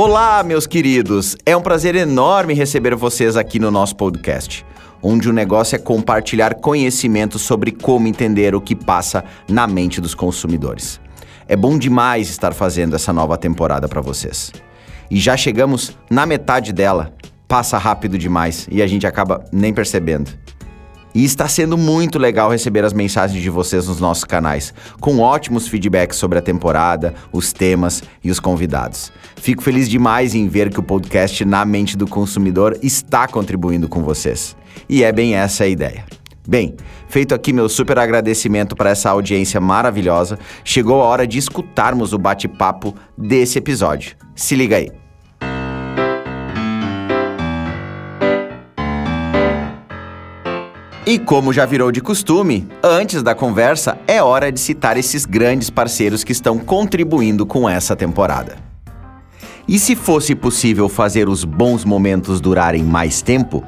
Olá, meus queridos! É um prazer enorme receber vocês aqui no nosso podcast, onde o negócio é compartilhar conhecimento sobre como entender o que passa na mente dos consumidores. É bom demais estar fazendo essa nova temporada para vocês. E já chegamos na metade dela. Passa rápido demais e a gente acaba nem percebendo. E está sendo muito legal receber as mensagens de vocês nos nossos canais, com ótimos feedbacks sobre a temporada, os temas e os convidados. Fico feliz demais em ver que o podcast Na Mente do Consumidor está contribuindo com vocês. E é bem essa a ideia. Bem, feito aqui meu super agradecimento para essa audiência maravilhosa, chegou a hora de escutarmos o bate-papo desse episódio. Se liga aí. E como já virou de costume, antes da conversa é hora de citar esses grandes parceiros que estão contribuindo com essa temporada. E se fosse possível fazer os bons momentos durarem mais tempo,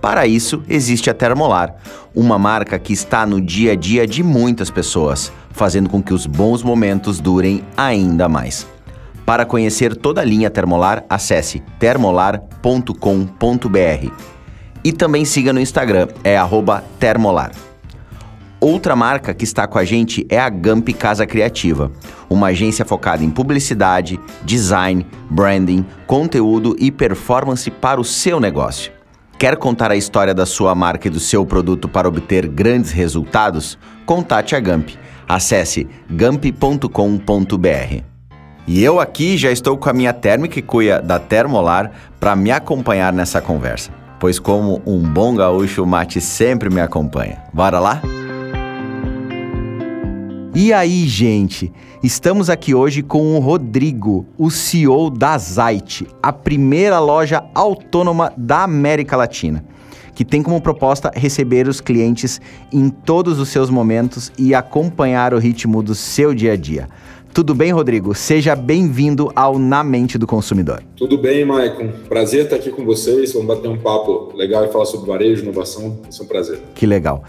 para isso, existe a Termolar, uma marca que está no dia a dia de muitas pessoas, fazendo com que os bons momentos durem ainda mais. Para conhecer toda a linha Termolar, acesse termolar.com.br. E também siga no Instagram, é termolar. Outra marca que está com a gente é a Gamp Casa Criativa, uma agência focada em publicidade, design, branding, conteúdo e performance para o seu negócio. Quer contar a história da sua marca e do seu produto para obter grandes resultados? Contate a Gamp. Acesse gamp.com.br. E eu aqui já estou com a minha térmica e cuia da Termolar para me acompanhar nessa conversa, pois como um bom gaúcho, o mate sempre me acompanha. Bora lá? E aí, gente? Estamos aqui hoje com o Rodrigo, o CEO da Zite, a primeira loja autônoma da América Latina, que tem como proposta receber os clientes em todos os seus momentos e acompanhar o ritmo do seu dia a dia. Tudo bem, Rodrigo? Seja bem-vindo ao Na Mente do Consumidor. Tudo bem, Maicon. Prazer estar aqui com vocês. Vamos bater um papo legal e falar sobre varejo, inovação. Vai ser um prazer. Que legal.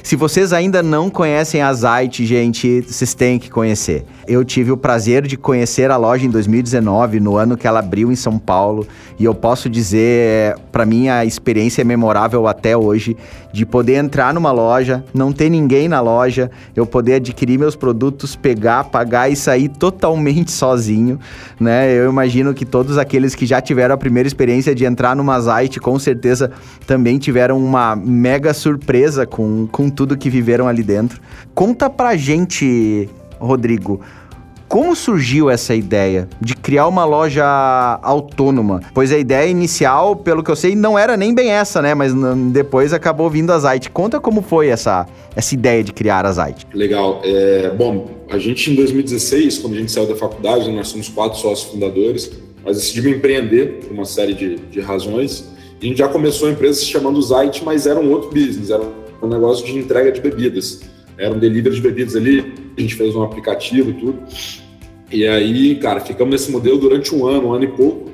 Se vocês ainda não conhecem a Zite, gente, vocês têm que conhecer. Eu tive o prazer de conhecer a loja em 2019, no ano que ela abriu em São Paulo, e eu posso dizer, para mim a experiência é memorável até hoje de poder entrar numa loja, não ter ninguém na loja, eu poder adquirir meus produtos, pegar, pagar e sair totalmente sozinho, né? Eu imagino que todos aqueles que já tiveram a primeira experiência de entrar numa Zite, com certeza também tiveram uma mega surpresa com, com tudo que viveram ali dentro. Conta pra gente, Rodrigo, como surgiu essa ideia de criar uma loja autônoma? Pois a ideia inicial, pelo que eu sei, não era nem bem essa, né? Mas depois acabou vindo a Zite. Conta como foi essa, essa ideia de criar a Zite. Legal. É, bom, a gente em 2016, quando a gente saiu da faculdade, nós somos quatro sócios fundadores, nós decidimos empreender por uma série de, de razões. A gente já começou a empresa se chamando Zite, mas era um outro business, era um negócio de entrega de bebidas. Era um delivery de bebidas ali, a gente fez um aplicativo e tudo. E aí, cara, ficamos nesse modelo durante um ano, um ano e pouco.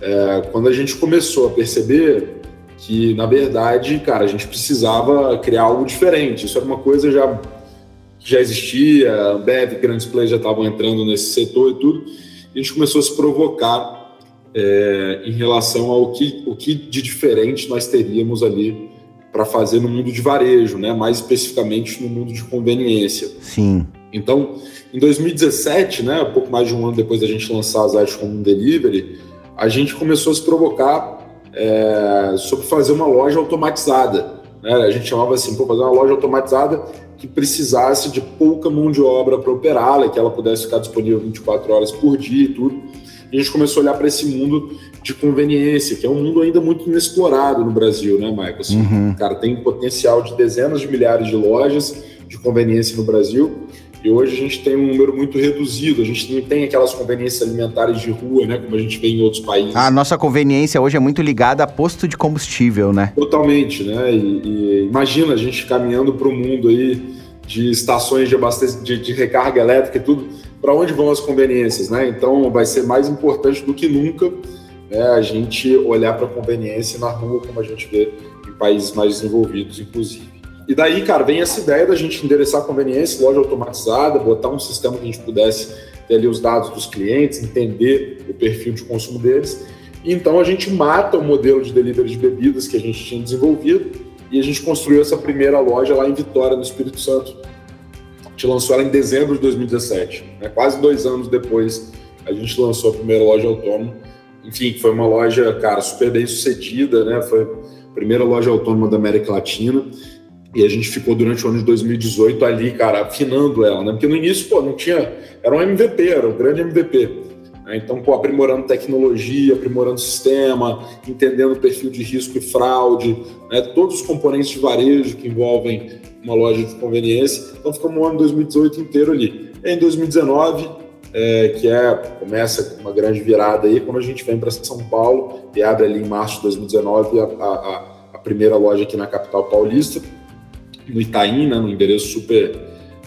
É, quando a gente começou a perceber que, na verdade, cara, a gente precisava criar algo diferente. Isso era uma coisa já que já existia, a Bev, grandes players já estavam entrando nesse setor e tudo. A gente começou a se provocar é, em relação ao que, o que de diferente nós teríamos ali para fazer no mundo de varejo, né? mais especificamente no mundo de conveniência. Sim. Então, em 2017, né, um pouco mais de um ano depois da gente lançar as artes como um delivery, a gente começou a se provocar é, sobre fazer uma loja automatizada. Né? A gente chamava assim, pô, fazer uma loja automatizada que precisasse de pouca mão de obra para operá-la, que ela pudesse ficar disponível 24 horas por dia e tudo. E a gente começou a olhar para esse mundo de conveniência, que é um mundo ainda muito inexplorado no Brasil, né, Michael? Assim, uhum. Cara, tem potencial de dezenas de milhares de lojas de conveniência no Brasil. E hoje a gente tem um número muito reduzido, a gente não tem aquelas conveniências alimentares de rua, né, como a gente vê em outros países. A nossa conveniência hoje é muito ligada a posto de combustível, né? Totalmente, né? E, e imagina a gente caminhando para o mundo aí de estações de, de, de recarga elétrica e tudo, para onde vão as conveniências, né? Então vai ser mais importante do que nunca né, a gente olhar para a conveniência na rua, como a gente vê em países mais desenvolvidos, inclusive. E daí, cara, vem essa ideia da gente endereçar a conveniência, loja automatizada, botar um sistema que a gente pudesse ter ali os dados dos clientes, entender o perfil de consumo deles. Então a gente mata o modelo de delivery de bebidas que a gente tinha desenvolvido e a gente construiu essa primeira loja lá em Vitória, no Espírito Santo. A gente lançou ela em dezembro de 2017, né? quase dois anos depois a gente lançou a primeira loja autônoma. Enfim, foi uma loja, cara, super bem sucedida, né? Foi a primeira loja autônoma da América Latina. E a gente ficou durante o ano de 2018 ali, cara, afinando ela, né? Porque no início, pô, não tinha. Era um MVP, era um grande MVP. Né? Então, pô, aprimorando tecnologia, aprimorando sistema, entendendo o perfil de risco e fraude, né? todos os componentes de varejo que envolvem uma loja de conveniência. Então, ficamos o ano de 2018 inteiro ali. E em 2019, é, que é começa uma grande virada aí, quando a gente vem para São Paulo e abre ali em março de 2019 a, a, a primeira loja aqui na capital paulista no Itaim, né, no endereço super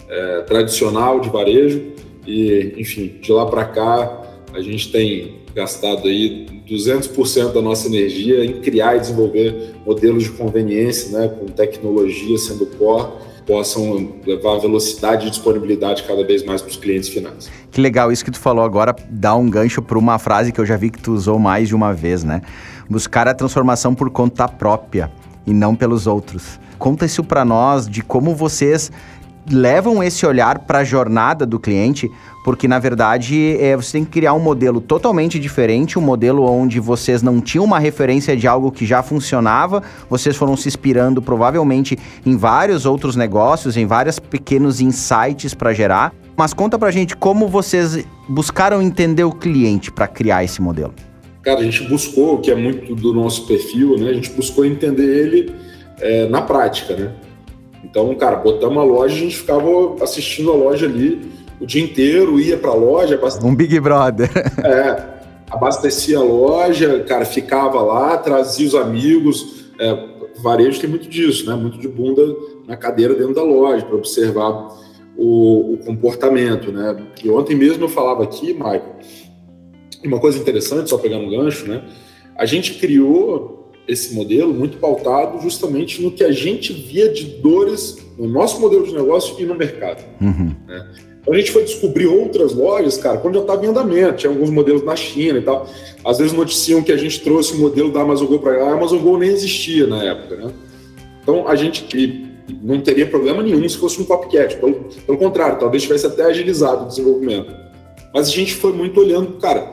é, tradicional de varejo. E, enfim, de lá para cá, a gente tem gastado aí 200% da nossa energia em criar e desenvolver modelos de conveniência, né, com tecnologia sendo core, possam levar velocidade e disponibilidade cada vez mais para os clientes finais. Que legal, isso que tu falou agora dá um gancho para uma frase que eu já vi que tu usou mais de uma vez, né? Buscar a transformação por conta própria e não pelos outros. Conta isso para nós de como vocês levam esse olhar para a jornada do cliente, porque na verdade é, você tem que criar um modelo totalmente diferente, um modelo onde vocês não tinham uma referência de algo que já funcionava, vocês foram se inspirando provavelmente em vários outros negócios, em vários pequenos insights para gerar. Mas conta pra gente como vocês buscaram entender o cliente para criar esse modelo. Cara, a gente buscou, que é muito do nosso perfil, né? A gente buscou entender ele é, na prática, né? Então, cara, botamos a loja, a gente ficava assistindo a loja ali o dia inteiro, ia para a loja. Abastec... Um Big Brother. É, abastecia a loja, cara, ficava lá, trazia os amigos. É, varejo tem muito disso, né? Muito de bunda na cadeira dentro da loja para observar o, o, comportamento, né? E ontem mesmo eu falava aqui, Michael, uma coisa interessante, só pegando um gancho, né? A gente criou esse modelo muito pautado justamente no que a gente via de dores no nosso modelo de negócio e no mercado. Uhum. Né? Então a gente foi descobrir outras lojas, cara, quando já estava em andamento, tinha alguns modelos na China e tal. Às vezes noticiam que a gente trouxe o modelo da Amazon Go para lá, a Amazon Go nem existia na época, né? Então a gente não teria problema nenhum se fosse um copycat, pelo, pelo contrário, talvez tivesse até agilizado o desenvolvimento. Mas a gente foi muito olhando, cara,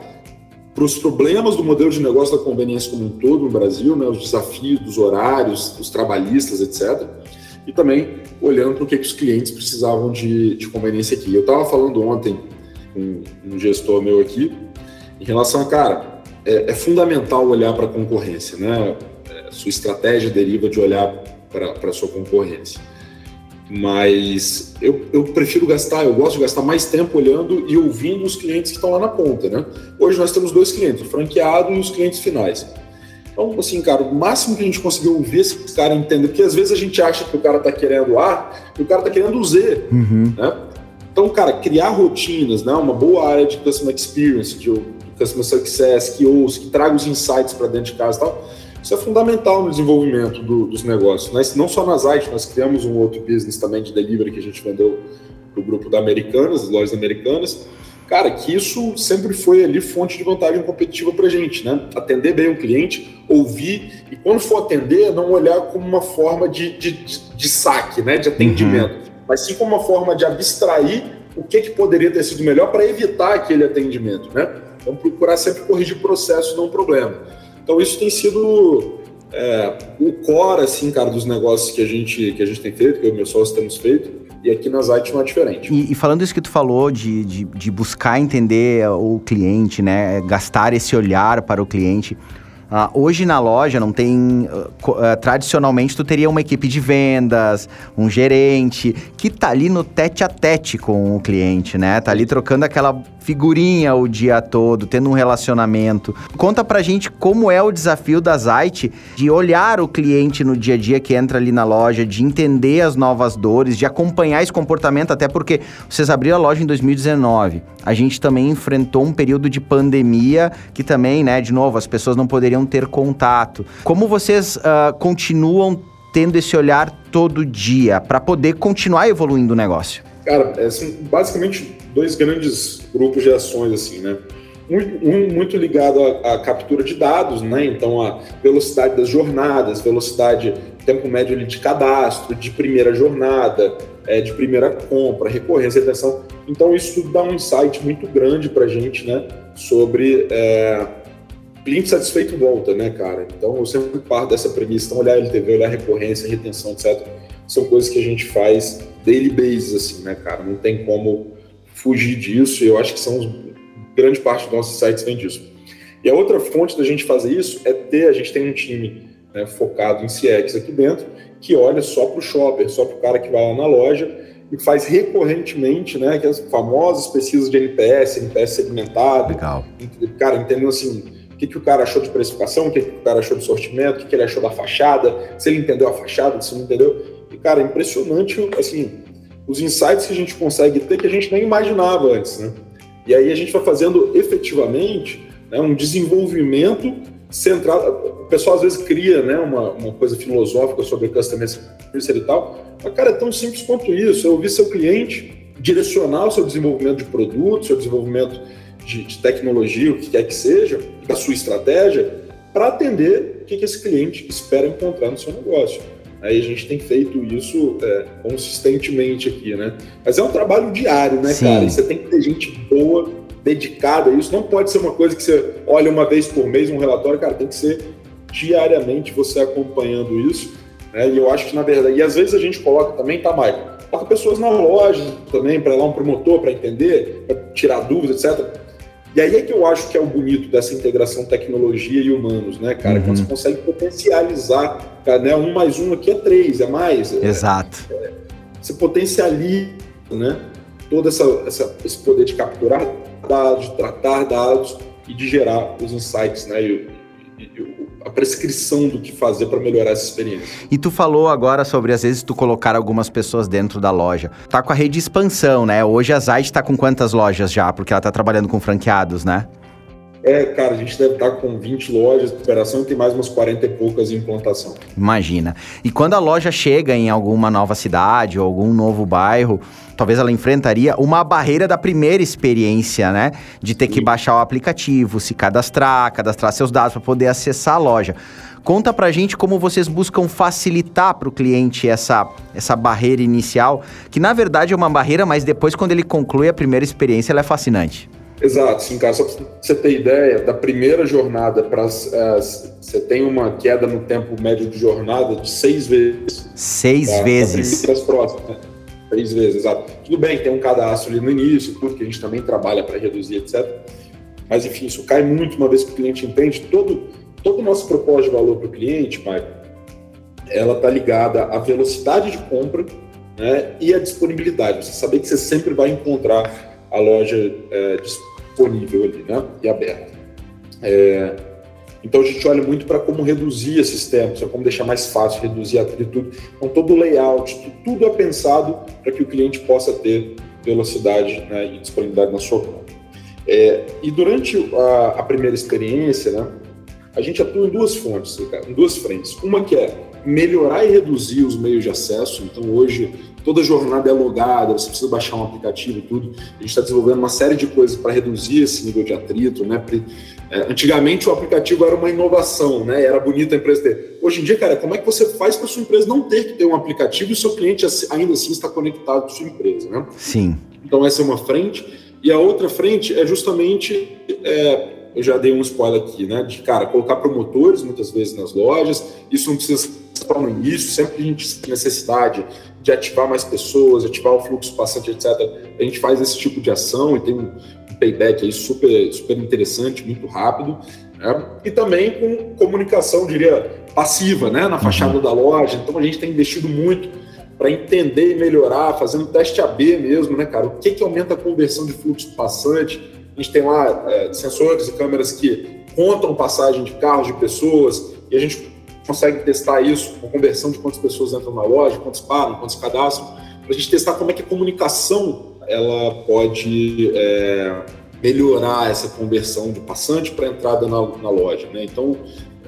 para os problemas do modelo de negócio da conveniência como um todo no Brasil, né, os desafios dos horários, dos trabalhistas, etc. E também olhando para o que, que os clientes precisavam de, de conveniência aqui. Eu estava falando ontem com um gestor meu aqui, em relação a, cara, é, é fundamental olhar para a concorrência, né? É, sua estratégia deriva de olhar para a sua concorrência mas eu, eu prefiro gastar, eu gosto de gastar mais tempo olhando e ouvindo os clientes que estão lá na ponta, né? Hoje nós temos dois clientes, o franqueado e os clientes finais. Então, assim, cara, o máximo que a gente conseguiu ouvir esse cara entender, porque às vezes a gente acha que o cara está querendo A e o cara está querendo Z, uhum. né? Então, cara, criar rotinas, né? Uma boa área de customer experience, de, de customer success, que ouça, que traga os insights para dentro de casa e tal isso é fundamental no desenvolvimento do, dos negócios. Nós, não só nas IT, nós criamos um outro business também de delivery que a gente vendeu para o grupo da Americanas, as lojas americanas. Cara, que isso sempre foi ali fonte de vantagem competitiva para a gente, né? Atender bem o cliente, ouvir e quando for atender, não olhar como uma forma de, de, de saque, né? De atendimento, uhum. mas sim como uma forma de abstrair o que, que poderia ter sido melhor para evitar aquele atendimento, né? Então, procurar sempre corrigir processo, não problema. Então isso tem sido é, o core, assim, cara, dos negócios que a gente, que a gente tem feito, que eu e meu sócio temos feito. E aqui nas IT não é diferente. E, e, falando isso que tu falou de, de, de buscar entender o cliente, né? Gastar esse olhar para o cliente. Uh, hoje na loja não tem. Uh, uh, tradicionalmente, tu teria uma equipe de vendas, um gerente, que tá ali no tete a tete com o cliente, né? Tá ali trocando aquela figurinha o dia todo, tendo um relacionamento. Conta pra gente como é o desafio da Zite de olhar o cliente no dia a dia que entra ali na loja, de entender as novas dores, de acompanhar esse comportamento, até porque vocês abriram a loja em 2019. A gente também enfrentou um período de pandemia que também, né, de novo, as pessoas não poderiam ter contato. Como vocês uh, continuam tendo esse olhar todo dia para poder continuar evoluindo o negócio? Cara, é, assim, basicamente dois grandes grupos de ações, assim, né? Um, muito ligado à, à, captura de dados, né? Então, a velocidade das jornadas, velocidade, tempo médio de cadastro, de primeira jornada, é, de primeira compra, recorrência, retenção. Então, isso dá um insight muito grande para a gente, né? Sobre é, cliente satisfeito volta, né, cara? Então, eu sempre parto dessa premissa. Então, olhar LTV, olhar recorrência, retenção, etc. São coisas que a gente faz daily basis, assim, né, cara? Não tem como fugir disso. E eu acho que são grande parte dos nossos sites vem disso. E a outra fonte da gente fazer isso é ter, a gente tem um time né, focado em CX aqui dentro, que olha só para o shopper, só para o cara que vai lá na loja e faz recorrentemente, né, aquelas famosas pesquisas de NPS, NPS segmentado. Legal. Cara, entendendo assim, o que, que o cara achou de precificação, o que, que o cara achou de sortimento, o que, que ele achou da fachada, se ele entendeu a fachada, se não entendeu. E, cara, é impressionante, assim, os insights que a gente consegue ter que a gente nem imaginava antes, né? E aí a gente vai fazendo efetivamente né, um desenvolvimento central. O pessoal às vezes cria né, uma, uma coisa filosófica sobre customer service e tal, mas, cara, é tão simples quanto isso. Eu ouvir seu cliente direcionar o seu desenvolvimento de produto, seu desenvolvimento de, de tecnologia, o que quer que seja, da sua estratégia, para atender o que, que esse cliente espera encontrar no seu negócio. Aí a gente tem feito isso é, consistentemente aqui, né? Mas é um trabalho diário, né, Sim. cara? E você tem que ter gente boa, dedicada a isso. Não pode ser uma coisa que você olha uma vez por mês um relatório, cara, tem que ser diariamente você acompanhando isso. Né? E eu acho que, na verdade, e às vezes a gente coloca também, tá, Michael? Coloca pessoas na loja também, para ir lá um promotor, para entender, para tirar dúvidas, etc. E aí é que eu acho que é o bonito dessa integração tecnologia e humanos, né, cara? Uhum. Quando você consegue potencializar, cara, né? Um mais um aqui é três, é mais. É, Exato. É, você potencializa, né? Todo essa, essa, esse poder de capturar dados, de tratar dados e de gerar os insights, né? E a prescrição do que fazer para melhorar essa experiência. E tu falou agora sobre, às vezes, tu colocar algumas pessoas dentro da loja. Tá com a rede de expansão, né? Hoje a Zait tá com quantas lojas já? Porque ela tá trabalhando com franqueados, né? É, cara, a gente deve estar com 20 lojas de operação e tem mais umas 40 e poucas em implantação. Imagina. E quando a loja chega em alguma nova cidade ou algum novo bairro, talvez ela enfrentaria uma barreira da primeira experiência, né? De ter Sim. que baixar o aplicativo, se cadastrar, cadastrar seus dados para poder acessar a loja. Conta pra gente como vocês buscam facilitar para o cliente essa, essa barreira inicial, que na verdade é uma barreira, mas depois, quando ele conclui a primeira experiência, ela é fascinante. Exato, sim, cara. Só para você ter ideia, da primeira jornada para uh, você tem uma queda no tempo médio de jornada de seis vezes. Seis tá? vezes. Para as próximas, né? Seis vezes, exato. Tudo bem, tem um cadastro ali no início, tudo que a gente também trabalha para reduzir, etc. Mas enfim, isso cai muito uma vez que o cliente entende todo todo o nosso propósito de valor para o cliente, Michael, ela está ligada à velocidade de compra né, e à disponibilidade. Você saber que você sempre vai encontrar a loja é, disponível ali, né? E aberta. É, então a gente olha muito para como reduzir esses tempos, como deixar mais fácil, reduzir a tudo. Então todo o layout, tudo é pensado para que o cliente possa ter velocidade né, e disponibilidade na sua compra. É, e durante a, a, primeira experiência, né, a gente atua em duas fontes, em duas frentes. Uma que é melhorar e reduzir os meios de acesso. Então hoje toda jornada é logada, você precisa baixar um aplicativo e tudo. A gente está desenvolvendo uma série de coisas para reduzir esse nível de atrito, né? É, antigamente o aplicativo era uma inovação, né? Era bonito a empresa ter. Hoje em dia, cara, como é que você faz para sua empresa não ter que ter um aplicativo e o seu cliente ainda assim está conectado com sua empresa, né? Sim. Então essa é uma frente. E a outra frente é justamente, é, eu já dei um spoiler aqui, né? De, cara, colocar promotores muitas vezes nas lojas. Isso não precisa para no início, sempre que a gente tem necessidade de ativar mais pessoas, ativar o fluxo passante, etc., a gente faz esse tipo de ação e tem um payback aí super, super interessante, muito rápido. Né? E também com comunicação, diria, passiva, né? na fachada uhum. da loja. Então a gente tem investido muito para entender e melhorar, fazendo teste AB mesmo, né, cara? O que, que aumenta a conversão de fluxo passante? A gente tem lá é, sensores e câmeras que contam passagem de carros, de pessoas, e a gente consegue testar isso, a conversão de quantas pessoas entram na loja, quantos param, quantos cadastram, para a gente testar como é que a comunicação ela pode é, melhorar essa conversão de passante para entrada na, na, loja. Né? Então,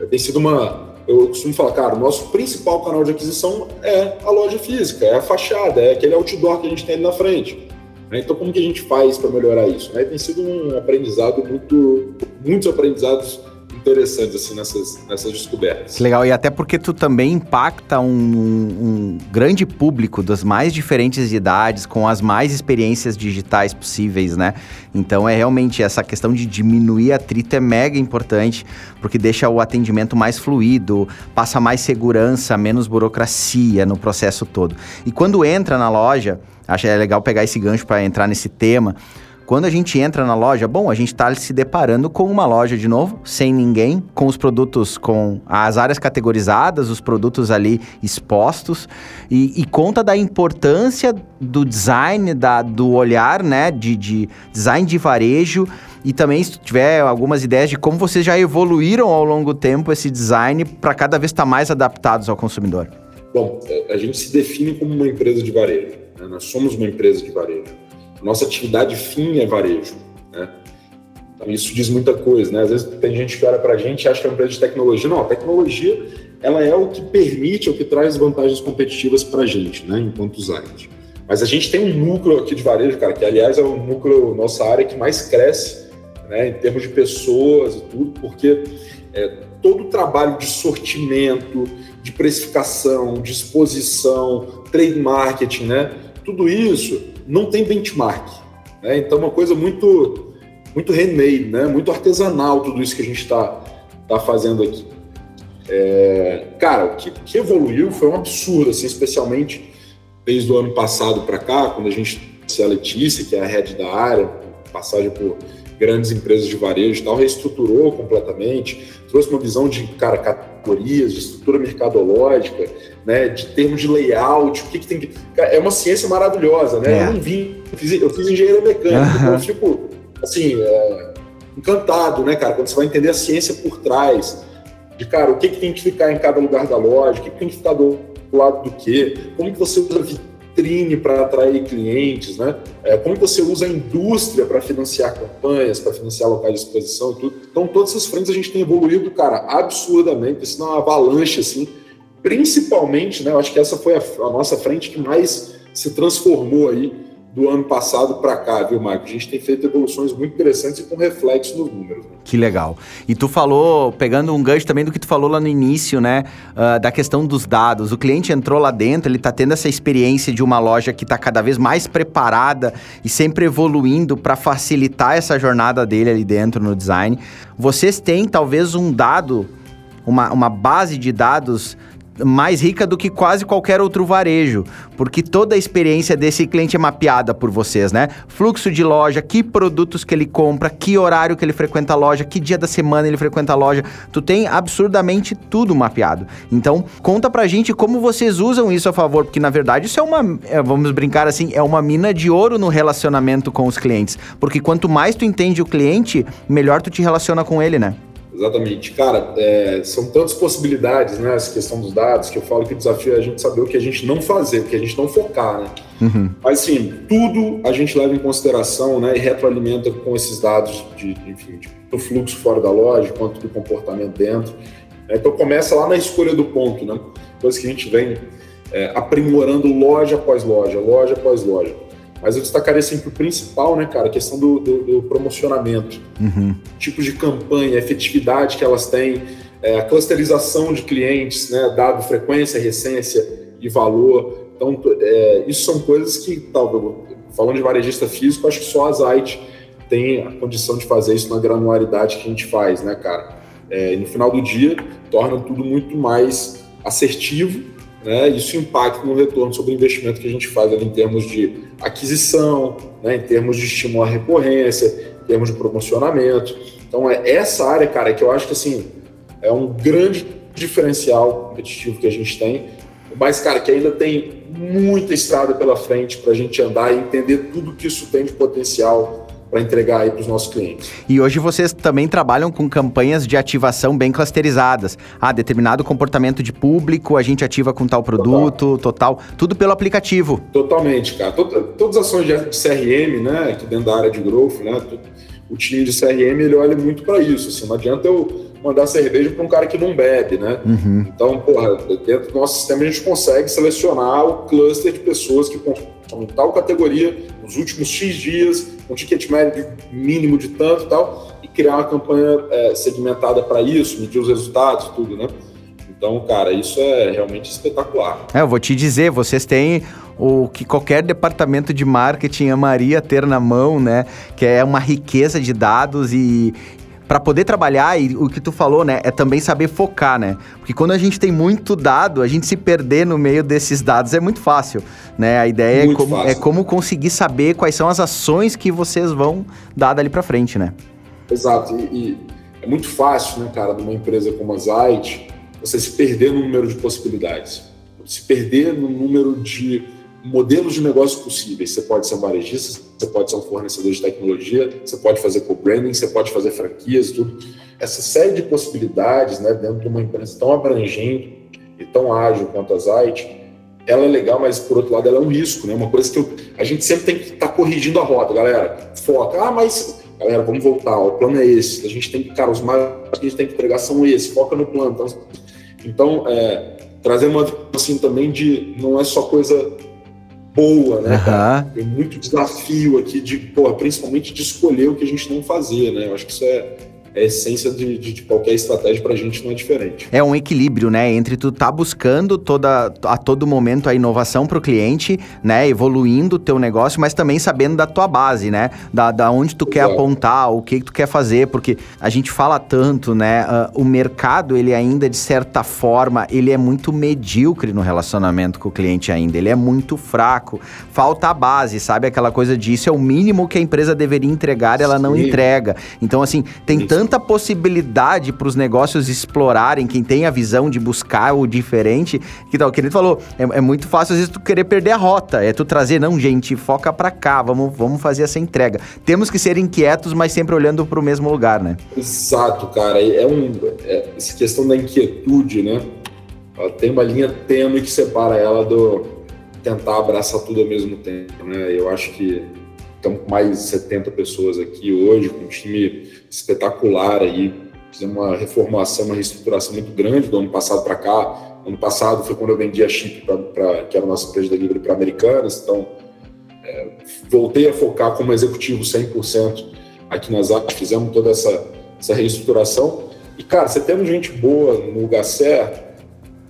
tem sido uma. Eu costumo falar, cara, o nosso principal canal de aquisição é a loja física, é a fachada, é aquele outdoor que a gente tem ali na frente. Né? Então, como que a gente faz para melhorar isso? Né? Tem sido um aprendizado muito, muitos aprendizados interessantes assim nessas, nessas descobertas. Legal, e até porque tu também impacta um, um, grande público das mais diferentes idades, com as mais experiências digitais possíveis, né? Então é realmente essa questão de diminuir atrito é mega importante, porque deixa o atendimento mais fluido, passa mais segurança, menos burocracia no processo todo. E quando entra na loja, acho é legal pegar esse gancho para entrar nesse tema quando a gente entra na loja, bom, a gente está se deparando com uma loja de novo, sem ninguém, com os produtos, com as áreas categorizadas, os produtos ali expostos, e, e conta da importância do design, da, do olhar, né, de, de design de varejo. E também, se tiver algumas ideias de como vocês já evoluíram ao longo do tempo esse design para cada vez estar tá mais adaptados ao consumidor. Bom, a gente se define como uma empresa de varejo. Né? Nós somos uma empresa de varejo. Nossa atividade fim é varejo. Né? Então, isso diz muita coisa. Né? Às vezes tem gente que olha para a gente e acha que é uma empresa de tecnologia. Não, a tecnologia ela é o que permite, é o que traz vantagens competitivas para a gente, né? enquanto usuários. Mas a gente tem um núcleo aqui de varejo, cara, que aliás é o núcleo, nossa área que mais cresce né, em termos de pessoas e tudo, porque é, todo o trabalho de sortimento, de precificação, de exposição, trade marketing, né, tudo isso não tem benchmark. Né? Então, uma coisa muito, muito handmade, né? muito artesanal, tudo isso que a gente está tá fazendo aqui. É, cara, o que, que, evoluiu foi um absurdo, assim, especialmente desde o ano passado para cá, quando a gente se a Letícia, que é a head da área, passagem por grandes empresas de varejo e tal, reestruturou completamente, trouxe uma visão de cara, categorias, de estrutura mercadológica, né, de termos de layout, o que, que tem que. É uma ciência maravilhosa, né? É. Eu não vim, eu fiz, eu fiz engenharia mecânica, então eu fico, assim, é, encantado, né, cara, quando você vai entender a ciência por trás, de, cara, o que, que tem que ficar em cada lugar da loja, o que, que tem que ficar do lado do quê, como que você usa vitrine para atrair clientes, né? É, como você usa a indústria para financiar campanhas, para financiar locais de exposição e tudo. Então, todas essas frentes a gente tem evoluído, cara, absurdamente. Isso não é uma avalanche, assim. Principalmente, né? Eu acho que essa foi a, a nossa frente que mais se transformou aí do ano passado para cá, viu, Marco? A gente tem feito evoluções muito interessantes e com reflexo nos números. Né? Que legal. E tu falou, pegando um gancho também do que tu falou lá no início, né, uh, da questão dos dados. O cliente entrou lá dentro, ele está tendo essa experiência de uma loja que está cada vez mais preparada e sempre evoluindo para facilitar essa jornada dele ali dentro no design. Vocês têm talvez um dado, uma, uma base de dados mais rica do que quase qualquer outro varejo, porque toda a experiência desse cliente é mapeada por vocês, né? Fluxo de loja, que produtos que ele compra, que horário que ele frequenta a loja, que dia da semana ele frequenta a loja, tu tem absurdamente tudo mapeado. Então, conta pra gente como vocês usam isso a favor, porque na verdade isso é uma, é, vamos brincar assim, é uma mina de ouro no relacionamento com os clientes, porque quanto mais tu entende o cliente, melhor tu te relaciona com ele, né? Exatamente. Cara, é, são tantas possibilidades, né? Essa questão dos dados, que eu falo que o desafio é a gente saber o que a gente não fazer, o que a gente não focar, né? Uhum. Mas, assim, tudo a gente leva em consideração, né? E retroalimenta com esses dados de, enfim, de, do fluxo fora da loja, quanto do comportamento dentro. Então, começa lá na escolha do ponto, né? Coisa que a gente vem é, aprimorando loja após loja, loja após loja. Mas eu destacaria sempre o principal, né, cara? A questão do, do, do promocionamento. Uhum. Tipos de campanha, efetividade que elas têm, é, a clusterização de clientes, né? Dado frequência, recência e valor. Então, é, isso são coisas que, talvez, falando de varejista físico, acho que só a Zite tem a condição de fazer isso na granularidade que a gente faz, né, cara? É, e no final do dia, torna tudo muito mais assertivo né, isso impacta no retorno sobre o investimento que a gente faz ali em termos de aquisição, né, em termos de estímulo à recorrência, em termos de promocionamento. Então, é essa área, cara, que eu acho que assim, é um grande diferencial competitivo que a gente tem, mas, cara, que ainda tem muita estrada pela frente para a gente andar e entender tudo que isso tem de potencial para entregar aí para os nossos clientes. E hoje vocês também trabalham com campanhas de ativação bem clusterizadas. Ah, determinado comportamento de público, a gente ativa com tal produto, total, total tudo pelo aplicativo. Totalmente, cara. Todas as ações de CRM, né, aqui dentro da área de growth, né, o time de CRM ele olha muito para isso. Assim, não adianta eu mandar cerveja para um cara que não bebe, né? Uhum. Então, porra, dentro do nosso sistema a gente consegue selecionar o cluster de pessoas que em tal categoria, nos últimos X dias, um ticket médio mínimo de tanto e tal, e criar uma campanha é, segmentada para isso, medir os resultados, tudo, né? Então, cara, isso é realmente espetacular. É, eu vou te dizer, vocês têm o que qualquer departamento de marketing amaria ter na mão, né? Que é uma riqueza de dados e, para poder trabalhar, e o que tu falou, né, é também saber focar, né? Porque quando a gente tem muito dado, a gente se perder no meio desses dados é muito fácil, né? A ideia é como, é como conseguir saber quais são as ações que vocês vão dar dali para frente, né? Exato, e, e, é muito fácil, né, cara, numa empresa como a Zite, você se perder no número de possibilidades, se perder no número de modelos de negócio possíveis. Você pode ser um varejista, você pode ser um fornecedor de tecnologia, você pode fazer co-branding, você pode fazer franquias, tudo. Essa série de possibilidades né, dentro de uma empresa tão abrangente e tão ágil quanto a Zite, ela é legal, mas por outro lado ela é um risco, né? Uma coisa que eu, a gente sempre tem que estar tá corrigindo a rota, galera. Foca. Ah, mas galera, vamos voltar. O plano é esse. A gente tem que, cara, os mais que a gente tem que entregar são esses. Foca no plano. Então, então é, trazer uma assim também de não é só coisa boa, né? Uhum. Tem muito desafio aqui de, pô, principalmente de escolher o que a gente não fazer, né? Eu acho que isso é a essência de, de, de qualquer estratégia para a gente não é diferente. É um equilíbrio, né? Entre tu tá buscando toda, a todo momento a inovação para o cliente, né? Evoluindo o teu negócio, mas também sabendo da tua base, né? Da, da onde tu Exato. quer apontar, o que, que tu quer fazer, porque a gente fala tanto, né? Uh, o mercado, ele ainda, de certa forma, ele é muito medíocre no relacionamento com o cliente ainda. Ele é muito fraco. Falta a base, sabe? Aquela coisa de isso é o mínimo que a empresa deveria entregar, ela Sim. não entrega. Então, assim, tem tanto tanta possibilidade para os negócios explorarem, quem tem a visão de buscar o diferente, que tal, que ele falou, é, é, muito fácil às vezes tu querer perder a rota, é tu trazer, não, gente, foca para cá, vamos, vamos fazer essa entrega. Temos que ser inquietos, mas sempre olhando para o mesmo lugar, né? Exato, cara, é um, é, essa questão da inquietude, né? Ela tem uma linha tênue que separa ela do tentar abraçar tudo ao mesmo tempo, né? Eu acho que estamos com mais de 70 pessoas aqui hoje, com um time espetacular aí. Fizemos uma reformulação, uma reestruturação muito grande do ano passado para cá. Ano passado foi quando eu vendi a Chip, pra, pra, que era a nossa empresa de delivery para americanas. Então, é, voltei a focar como executivo 100% aqui nas áreas. Fizemos toda essa, essa reestruturação. E, cara, você tendo gente boa no lugar certo,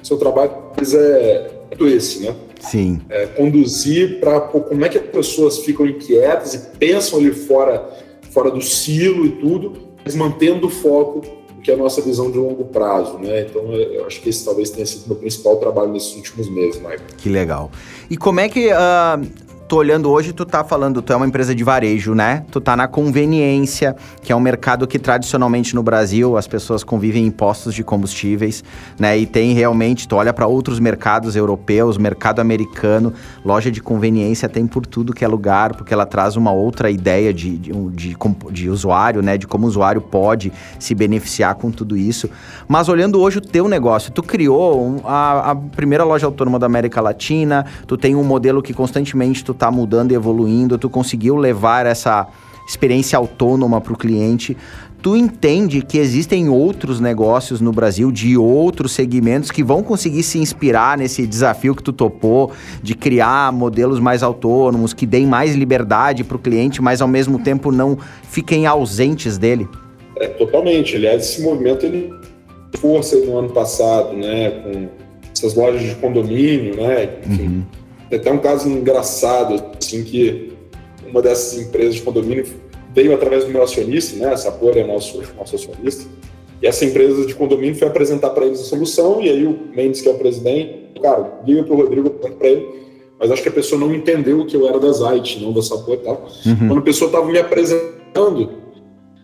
seu trabalho é, é esse, né? Sim. É, conduzir para como é que as pessoas ficam inquietas e pensam ali fora, fora do silo e tudo, mas mantendo o foco que é a nossa visão de longo prazo, né? Então, eu acho que esse talvez tenha sido o meu principal trabalho nesses últimos meses, Michael. Que legal. E como é que uh, tô olhando hoje, tu tá falando, tu é uma empresa de varejo, né? Tu tá na conveniência, que é um mercado que tradicionalmente no Brasil as pessoas convivem em postos de combustíveis, né? E tem realmente, tu olha para outros mercados europeus, mercado americano, loja de conveniência tem por tudo que é lugar, porque ela traz uma outra ideia de, de, de, de usuário, né? De como o usuário pode se beneficiar com tudo isso. Mas olhando hoje o teu negócio, tu criou a, a primeira loja autônoma da América Latina, tu tem um modelo que constantemente tu tá mudando e evoluindo, tu conseguiu levar essa experiência autônoma para o cliente. Tu entende que existem outros negócios no Brasil de outros segmentos que vão conseguir se inspirar nesse desafio que tu topou de criar modelos mais autônomos, que deem mais liberdade para o cliente, mas ao mesmo tempo não fiquem ausentes dele? É, totalmente. Aliás, esse movimento ele força no ano passado, né, com essas lojas de condomínio, né, enfim, uhum tem até um caso engraçado, assim, que uma dessas empresas de condomínio veio através do meu acionista, né? A Sapor é nosso, nosso acionista. E essa empresa de condomínio foi apresentar para eles a solução, e aí o Mendes, que é o presidente, cara, liga para o Rodrigo, para ele, mas acho que a pessoa não entendeu que eu era da Zite, não da Sapor e tal. Uhum. Quando a pessoa estava me apresentando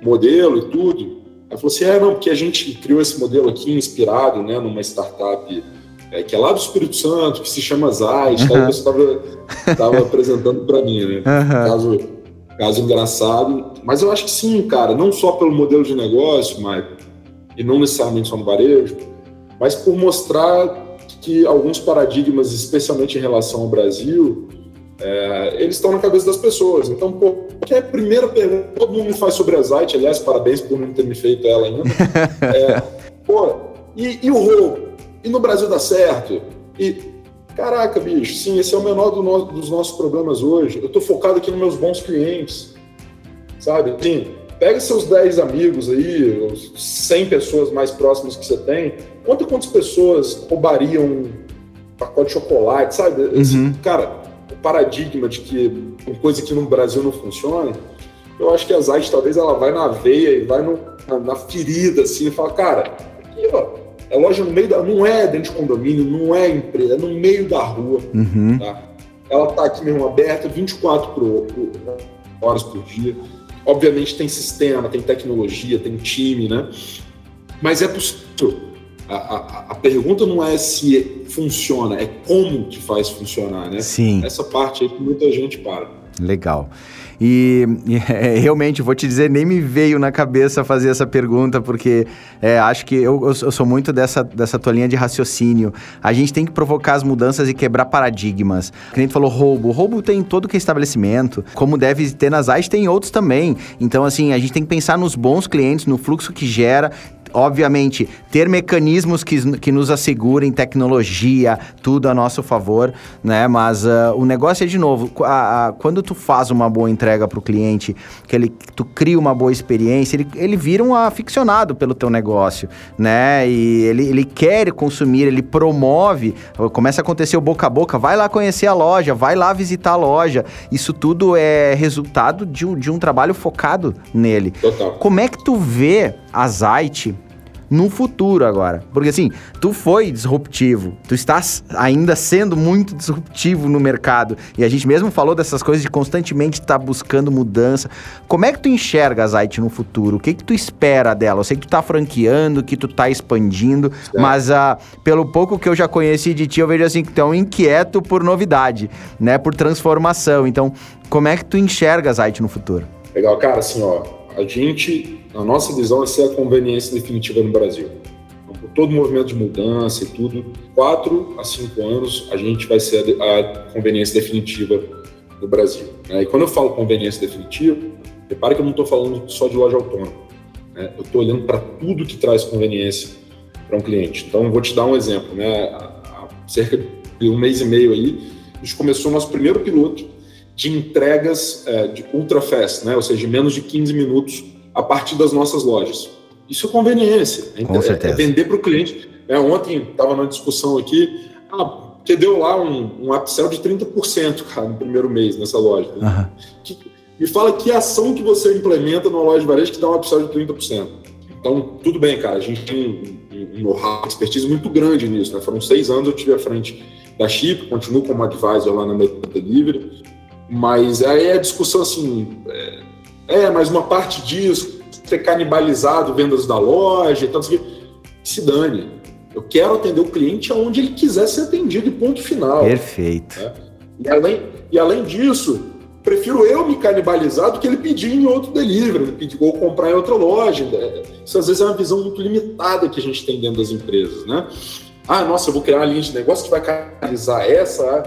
modelo e tudo, ela falou assim, é, não, porque a gente criou esse modelo aqui inspirado, né, numa startup é, que é lá do Espírito Santo, que se chama Zait, uhum. você estava apresentando para mim, né? Uhum. Caso, caso engraçado. Mas eu acho que sim, cara, não só pelo modelo de negócio, Michael, e não necessariamente só no varejo, mas por mostrar que alguns paradigmas, especialmente em relação ao Brasil, é, eles estão na cabeça das pessoas. Então, pô, que é a primeira pergunta que todo mundo me faz sobre a Zite, aliás, parabéns por não ter me feito ela ainda. É, pô, e, e o roubo? E no Brasil dá certo. E, Caraca, bicho, sim, esse é o menor do no, dos nossos problemas hoje. Eu estou focado aqui nos meus bons clientes, sabe? Sim, pega seus 10 amigos aí, os 100 pessoas mais próximas que você tem, conta quantas pessoas roubariam um pacote de chocolate, sabe? Uhum. Cara, o paradigma de que uma coisa que no Brasil não funciona, eu acho que a Zait talvez ela vai na veia e vai no, na, na, ferida, assim, e fala, cara, aqui, ó, é loja no meio da. Não é dentro de condomínio, não é empresa, é no meio da rua. Uhum. Tá? Ela tá aqui mesmo aberta 24 por, por, horas por dia. Obviamente tem sistema, tem tecnologia, tem time, né? Mas é possível. A, a, a, pergunta não é se funciona, é como que faz funcionar, né? Sim. Essa parte aí que muita gente para. Legal. E, é, realmente, vou te dizer, nem me veio na cabeça fazer essa pergunta, porque é, acho que eu, eu, sou muito dessa, dessa tua linha de raciocínio. A gente tem que provocar as mudanças e quebrar paradigmas. O cliente falou roubo. Roubo tem em todo que é estabelecimento. Como deve ter nas AIS, tem outros também. Então, assim, a gente tem que pensar nos bons clientes, no fluxo que gera, obviamente, ter mecanismos que, que nos assegurem tecnologia, tudo a nosso favor, né? Mas uh, o negócio é, de novo, a, a, quando tu faz uma boa entrega para o cliente, que ele, tu cria uma boa experiência, ele, ele vira um aficionado pelo teu negócio, né? E ele, ele quer consumir, ele promove, começa a acontecer o boca a boca, vai lá conhecer a loja, vai lá visitar a loja. Isso tudo é resultado de um, de um trabalho focado nele. Total. Como é que tu vê a Zite no futuro agora. Porque assim, tu foi disruptivo, tu estás ainda sendo muito disruptivo no mercado. E a gente mesmo falou dessas coisas de constantemente estar tá buscando mudança. Como é que tu enxerga a Zite no futuro? O que que tu espera dela? Eu sei que tu tá franqueando, que tu tá expandindo, mas uh, pelo pouco que eu já conheci de ti, eu vejo assim que tu é um inquieto por novidade, né? Por transformação. Então, como é que tu enxerga a Zite no futuro? Legal, cara, assim, ó, a gente a nossa visão é ser a conveniência definitiva no Brasil. Então, por todo o movimento de mudança e tudo, quatro a cinco anos a gente vai ser a, conveniência definitiva no Brasil. Né? E quando eu falo conveniência definitiva, repare que eu não estou falando só de loja autônoma. Né? Eu estou olhando para tudo que traz conveniência para um cliente. Então, vou te dar um exemplo. Né? Há cerca de um mês e meio aí, a gente começou o nosso primeiro piloto de entregas é, de ultra fast, né? ou seja, de menos de 15 minutos a partir das nossas lojas. Isso é conveniência. É, Com é, é vender para o cliente. É, ontem estava na discussão aqui, ah, que deu lá um, um upsell de 30%, cara, no primeiro mês nessa loja. Uhum. Que, me fala que ação que você implementa numa loja de varejo que dá um upsell de 30%. Então, tudo bem, cara, a gente tem um, know-how, expertise muito grande nisso. Né? Foram seis anos eu tive à frente da Chip, continuo como advisor lá na Mercado Delivery, mas aí é a discussão assim, é, é, mas uma parte disso, ter canibalizado vendas da loja e tal, que se dane. Eu quero atender o cliente aonde ele quiser ser atendido e ponto final. Perfeito. Né? E, além, e além disso, prefiro eu me canibalizar do que ele pedir em outro delivery, ou comprar em outra loja. Isso às vezes é uma visão muito limitada que a gente tem dentro das empresas, né? Ah, nossa, eu vou criar uma linha de negócio que vai canibalizar essa.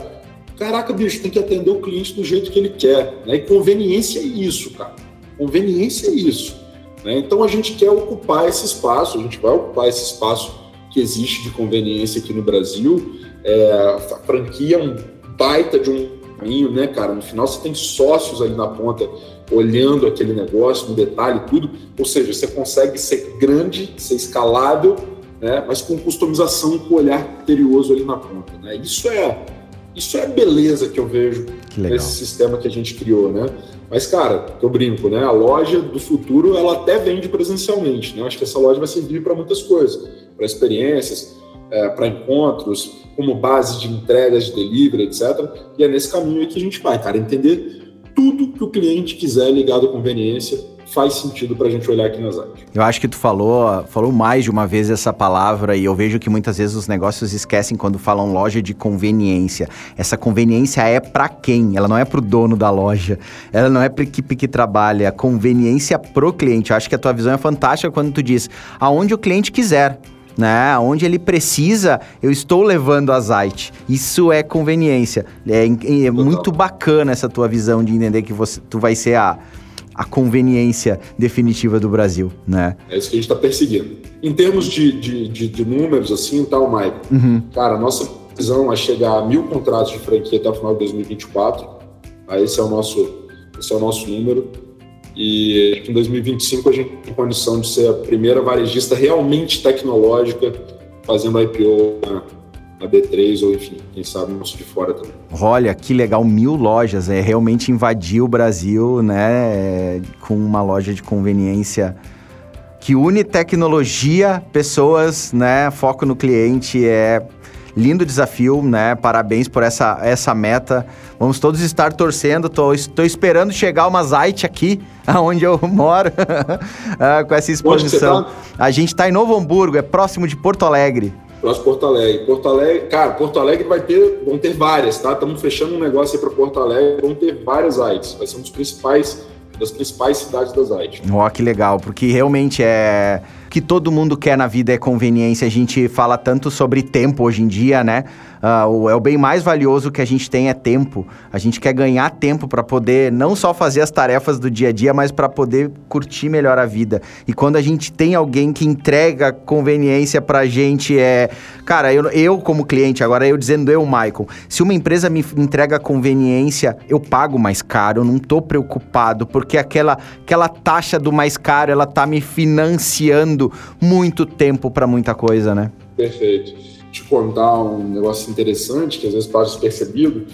Caraca, bicho, tem que atender o cliente do jeito que ele quer. Né? E conveniência é isso, cara. Conveniência é isso. Né? Então a gente quer ocupar esse espaço, a gente vai ocupar esse espaço que existe de conveniência aqui no Brasil. É, a franquia é um baita de um caminho, né, cara? No final você tem sócios ali na ponta olhando aquele negócio no detalhe tudo, ou seja, você consegue ser grande, ser escalável, né, mas com customização, com olhar criterioso ali na ponta, né? Isso é isso é a beleza que eu vejo que nesse sistema que a gente criou, né? Mas, cara, eu brinco, né? A loja do futuro, ela até vende presencialmente, né? Eu acho que essa loja vai servir para muitas coisas, para experiências, é, para encontros, como base de entregas de delivery, etc. E é nesse caminho aí que a gente vai, cara, entender tudo que o cliente quiser ligado à conveniência faz sentido para a gente olhar aqui nas áreas. Eu acho que tu falou, falou mais de uma vez essa palavra e eu vejo que muitas vezes os negócios esquecem quando falam loja de conveniência. Essa conveniência é para quem? Ela não é para o dono da loja, ela não é para equipe que trabalha, a conveniência pro cliente. Eu acho que a tua visão é fantástica quando tu diz aonde o cliente quiser né? Onde ele precisa, eu estou levando a Zite. Isso é conveniência. É, é muito bacana essa tua visão de entender que você, tu vai ser a a conveniência definitiva do Brasil, né? É isso que a gente está perseguindo. Em termos de, de, de, de, números, assim, tal, Mike, uhum. cara, nossa previsão é chegar a mil contratos de franquia até o final de 2024. Aí esse é o nosso, esse é o nosso número. E em 2025 a gente tem condição de ser a primeira varejista realmente tecnológica fazendo IPO na, na B3 ou enfim, quem sabe nosso de fora também. Olha, que legal, mil lojas, é realmente invadir o Brasil, né, com uma loja de conveniência que une tecnologia, pessoas, né, foco no cliente, é lindo desafio, né? Parabéns por essa, essa meta. Vamos todos estar torcendo. Tô, estou esperando chegar uma Zite aqui, onde eu moro, ah, com essa exposição. Tá? A gente está em Novo Hamburgo, é próximo de Porto Alegre. Próximo Porto Alegre. Porto Alegre, cara, Porto Alegre vai ter, vão ter várias, tá? Estamos fechando um negócio aí para Porto Alegre, vão ter várias Zites. Vai ser um dos principais, das principais cidades das Zites. Ó, oh, que legal, porque realmente é que todo mundo quer na vida é conveniência. A gente fala tanto sobre tempo hoje em dia, né? Uh, é o bem mais valioso que a gente tem é tempo. A gente quer ganhar tempo para poder não só fazer as tarefas do dia a dia, mas para poder curtir melhor a vida. E quando a gente tem alguém que entrega conveniência para a gente, é. Cara, eu, eu como cliente, agora eu dizendo eu, Michael, se uma empresa me entrega conveniência, eu pago mais caro, eu não tô preocupado, porque aquela, aquela taxa do mais caro, ela tá me financiando muito tempo para muita coisa, né? Perfeito. Te contar um negócio interessante que às vezes passa despercebido.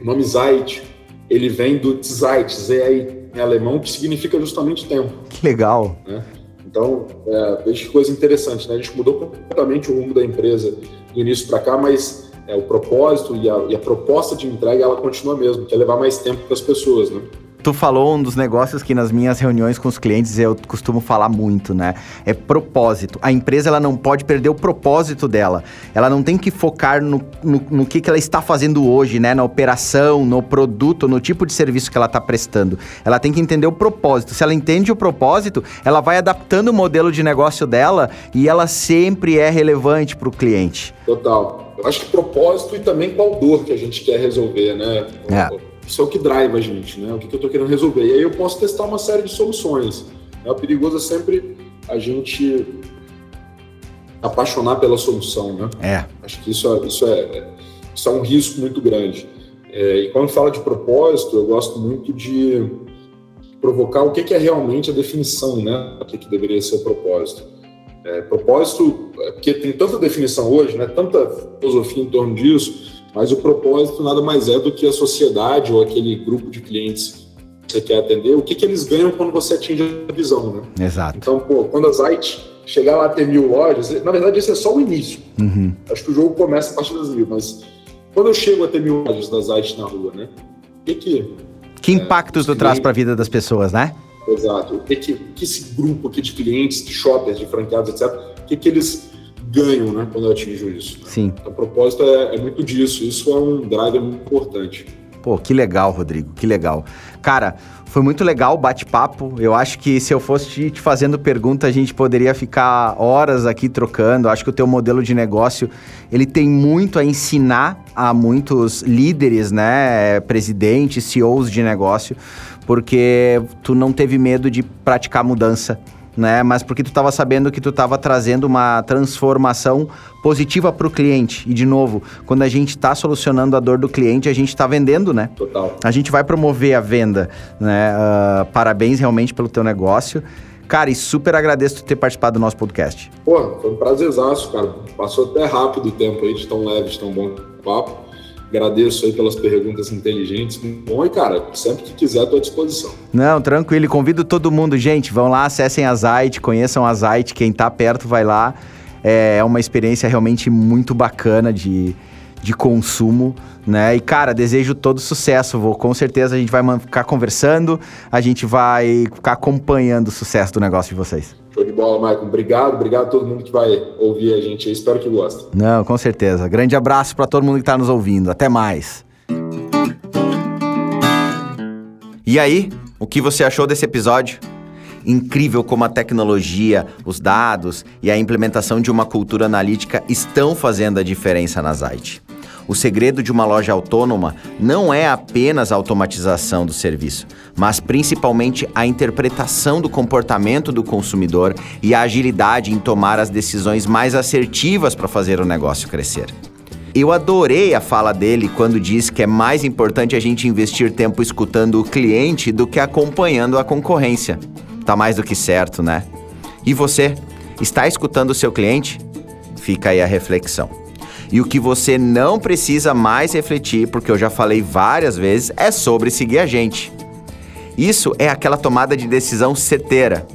O nome Zeit, ele vem do Zeit, Z em alemão, que significa justamente tempo. Que legal. Né? Então, é, veja que coisa interessante, né? A gente mudou completamente o rumo da empresa do início para cá, mas é, o propósito e a, e a proposta de entrega, ela continua mesmo, que é levar mais tempo para as pessoas, né? Tu falou um dos negócios que nas minhas reuniões com os clientes eu costumo falar muito, né? É propósito. A empresa ela não pode perder o propósito dela. Ela não tem que focar no, no, no que, que ela está fazendo hoje, né? Na operação, no produto, no tipo de serviço que ela está prestando. Ela tem que entender o propósito. Se ela entende o propósito, ela vai adaptando o modelo de negócio dela e ela sempre é relevante para o cliente. Total. Eu acho que propósito e também qual dor que a gente quer resolver, né? É isso é o que drive a gente, né? O que, eu estou querendo resolver. E aí eu posso testar uma série de soluções. Né? O perigoso é sempre a gente apaixonar pela solução, né? É. Acho que isso é, isso é, isso é um risco muito grande. É, e quando fala de propósito, eu gosto muito de provocar o que, que é realmente a definição, né? O que, que deveria ser o propósito. É, propósito, é porque tem tanta definição hoje, né? Tanta filosofia em torno disso mas o propósito nada mais é do que a sociedade ou aquele grupo de clientes que você quer atender, o que, que eles ganham quando você atinge a visão, né? Exato. Então, pô, quando a Zite chegar lá a ter mil lojas, na verdade esse é só o início. Uhum. Acho que o jogo começa a partir das mil, mas quando eu chego a ter mil lojas da Zite na rua, né? O que que... Que impactos é, tu traz para a vida das pessoas, né? Exato. O que, que, que esse grupo aqui de clientes, de shoppers, de franqueados, etc., o que, que eles ganho né, quando eu atinjo isso. Sim. Então, a proposta é, é muito disso. Isso é um driver muito importante. Pô, que legal, Rodrigo, que legal. Cara, foi muito legal o bate-papo. Eu acho que se eu fosse te fazendo pergunta, a gente poderia ficar horas aqui trocando. Acho que o teu modelo de negócio, ele tem muito a ensinar a muitos líderes, né, presidentes, CEOs de negócio, porque tu não teve medo de praticar mudança né? Mas porque tu estava sabendo que tu estava trazendo uma transformação positiva para o cliente. E de novo, quando a gente está solucionando a dor do cliente, a gente está vendendo, né? Total. A gente vai promover a venda, né? Uh, parabéns realmente pelo teu negócio. Cara, e super agradeço tu ter participado do nosso podcast. Pô, foi um prazerzaço, cara. Passou até rápido o tempo aí de tão leve, de tão bom papo. Agradeço aí pelas perguntas inteligentes. Bom, e cara, sempre que quiser, estou à disposição. Não, tranquilo. Convido todo mundo, gente. Vão lá, acessem a Zite, conheçam a Zite. Quem está perto vai lá. É, é uma experiência realmente muito bacana de, de consumo, né? E cara, desejo todo sucesso. Vou com certeza a gente vai ficar conversando, a gente vai ficar acompanhando o sucesso do negócio de vocês. Bola, Maicon. Obrigado, obrigado a todo mundo que vai ouvir a gente aí. Espero que goste. Não, com certeza. Grande abraço para todo mundo que está nos ouvindo. Até mais. E aí, o que você achou desse episódio? Incrível como a tecnologia, os dados e a implementação de uma cultura analítica estão fazendo a diferença na Zite. O segredo de uma loja autônoma não é apenas a automatização do serviço, mas principalmente a interpretação do comportamento do consumidor e a agilidade em tomar as decisões mais assertivas para fazer o negócio crescer. Eu adorei a fala dele quando diz que é mais importante a gente investir tempo escutando o cliente do que acompanhando a concorrência. Tá mais do que certo, né? E você, está escutando o seu cliente? Fica aí a reflexão. E o que você não precisa mais refletir, porque eu já falei várias vezes, é sobre seguir a gente. Isso é aquela tomada de decisão certeira.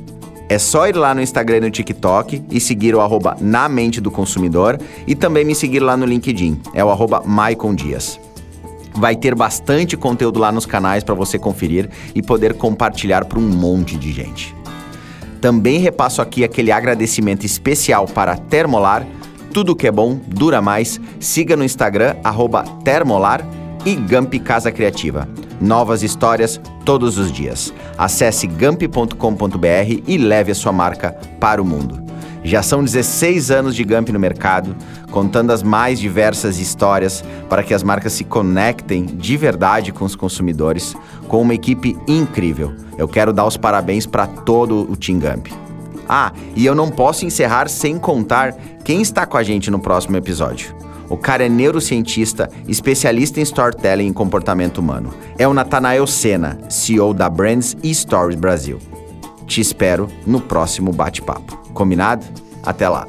É só ir lá no Instagram e no TikTok e seguir o arroba na mente do consumidor e também me seguir lá no LinkedIn, é o arroba Dias. Vai ter bastante conteúdo lá nos canais para você conferir e poder compartilhar para um monte de gente. Também repasso aqui aquele agradecimento especial para Termolar. Tudo que é bom dura mais. Siga no Instagram, Termolar e Gamp Casa Criativa. Novas histórias todos os dias. Acesse gamp.com.br e leve a sua marca para o mundo. Já são 16 anos de Gamp no mercado, contando as mais diversas histórias para que as marcas se conectem de verdade com os consumidores, com uma equipe incrível. Eu quero dar os parabéns para todo o Team Gamp. Ah, e eu não posso encerrar sem contar quem está com a gente no próximo episódio. O cara é neurocientista, especialista em storytelling e comportamento humano. É o Natanael Sena, CEO da Brands e Stories Brasil. Te espero no próximo bate-papo. Combinado? Até lá!